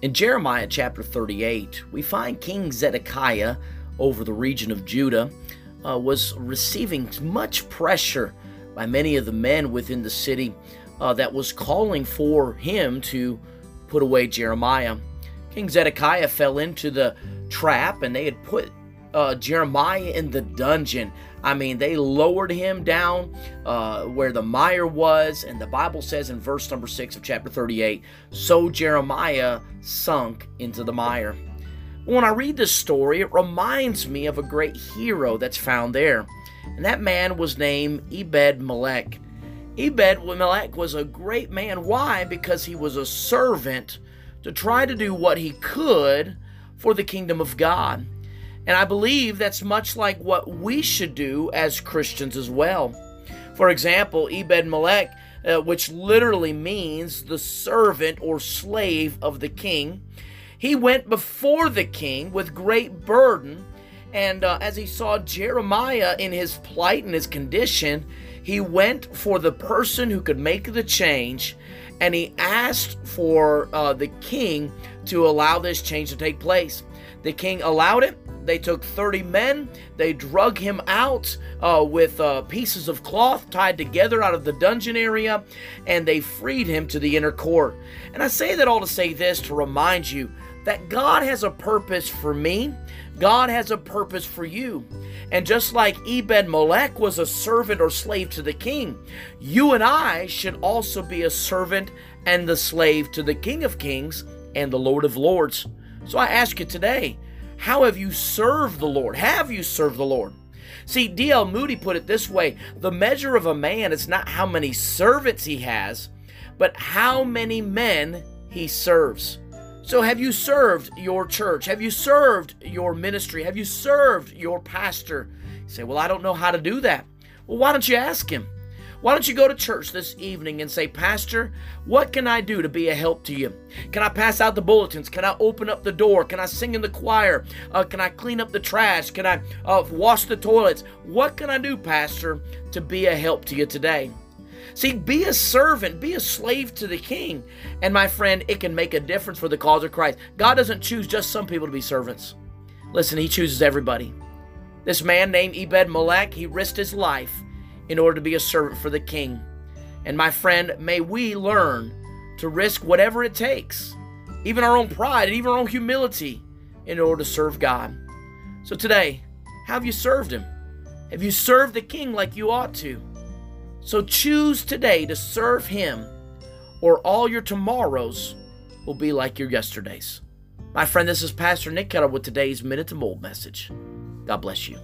In Jeremiah chapter 38, we find King Zedekiah over the region of Judah uh, was receiving much pressure by many of the men within the city uh, that was calling for him to put away Jeremiah. King Zedekiah fell into the trap and they had put uh, Jeremiah in the dungeon. I mean, they lowered him down uh, where the mire was, and the Bible says in verse number 6 of chapter 38 so Jeremiah sunk into the mire. When I read this story, it reminds me of a great hero that's found there, and that man was named Ebed Melech. Ebed Melech was a great man. Why? Because he was a servant to try to do what he could for the kingdom of God. And I believe that's much like what we should do as Christians as well. For example, Ebed Melech, uh, which literally means the servant or slave of the king, he went before the king with great burden. And uh, as he saw Jeremiah in his plight and his condition, he went for the person who could make the change and he asked for uh, the king to allow this change to take place. The king allowed it. They took 30 men, they drug him out uh, with uh, pieces of cloth tied together out of the dungeon area, and they freed him to the inner court. And I say that all to say this to remind you that God has a purpose for me. God has a purpose for you. And just like Ebed Melech was a servant or slave to the king, you and I should also be a servant and the slave to the King of Kings and the Lord of Lords. So I ask you today, how have you served the Lord? Have you served the Lord? See, D.L. Moody put it this way the measure of a man is not how many servants he has, but how many men he serves. So, have you served your church? Have you served your ministry? Have you served your pastor? You say, Well, I don't know how to do that. Well, why don't you ask him? Why don't you go to church this evening and say, Pastor, what can I do to be a help to you? Can I pass out the bulletins? Can I open up the door? Can I sing in the choir? Uh, can I clean up the trash? Can I uh, wash the toilets? What can I do, Pastor, to be a help to you today? See, be a servant, be a slave to the king. And my friend, it can make a difference for the cause of Christ. God doesn't choose just some people to be servants. Listen, He chooses everybody. This man named Ebed Melech, he risked his life in order to be a servant for the king. And my friend, may we learn to risk whatever it takes, even our own pride and even our own humility, in order to serve God. So today, have you served Him? Have you served the King like you ought to? So choose today to serve Him, or all your tomorrows will be like your yesterdays. My friend, this is Pastor Nick Keller with today's Minute to Mold message. God bless you.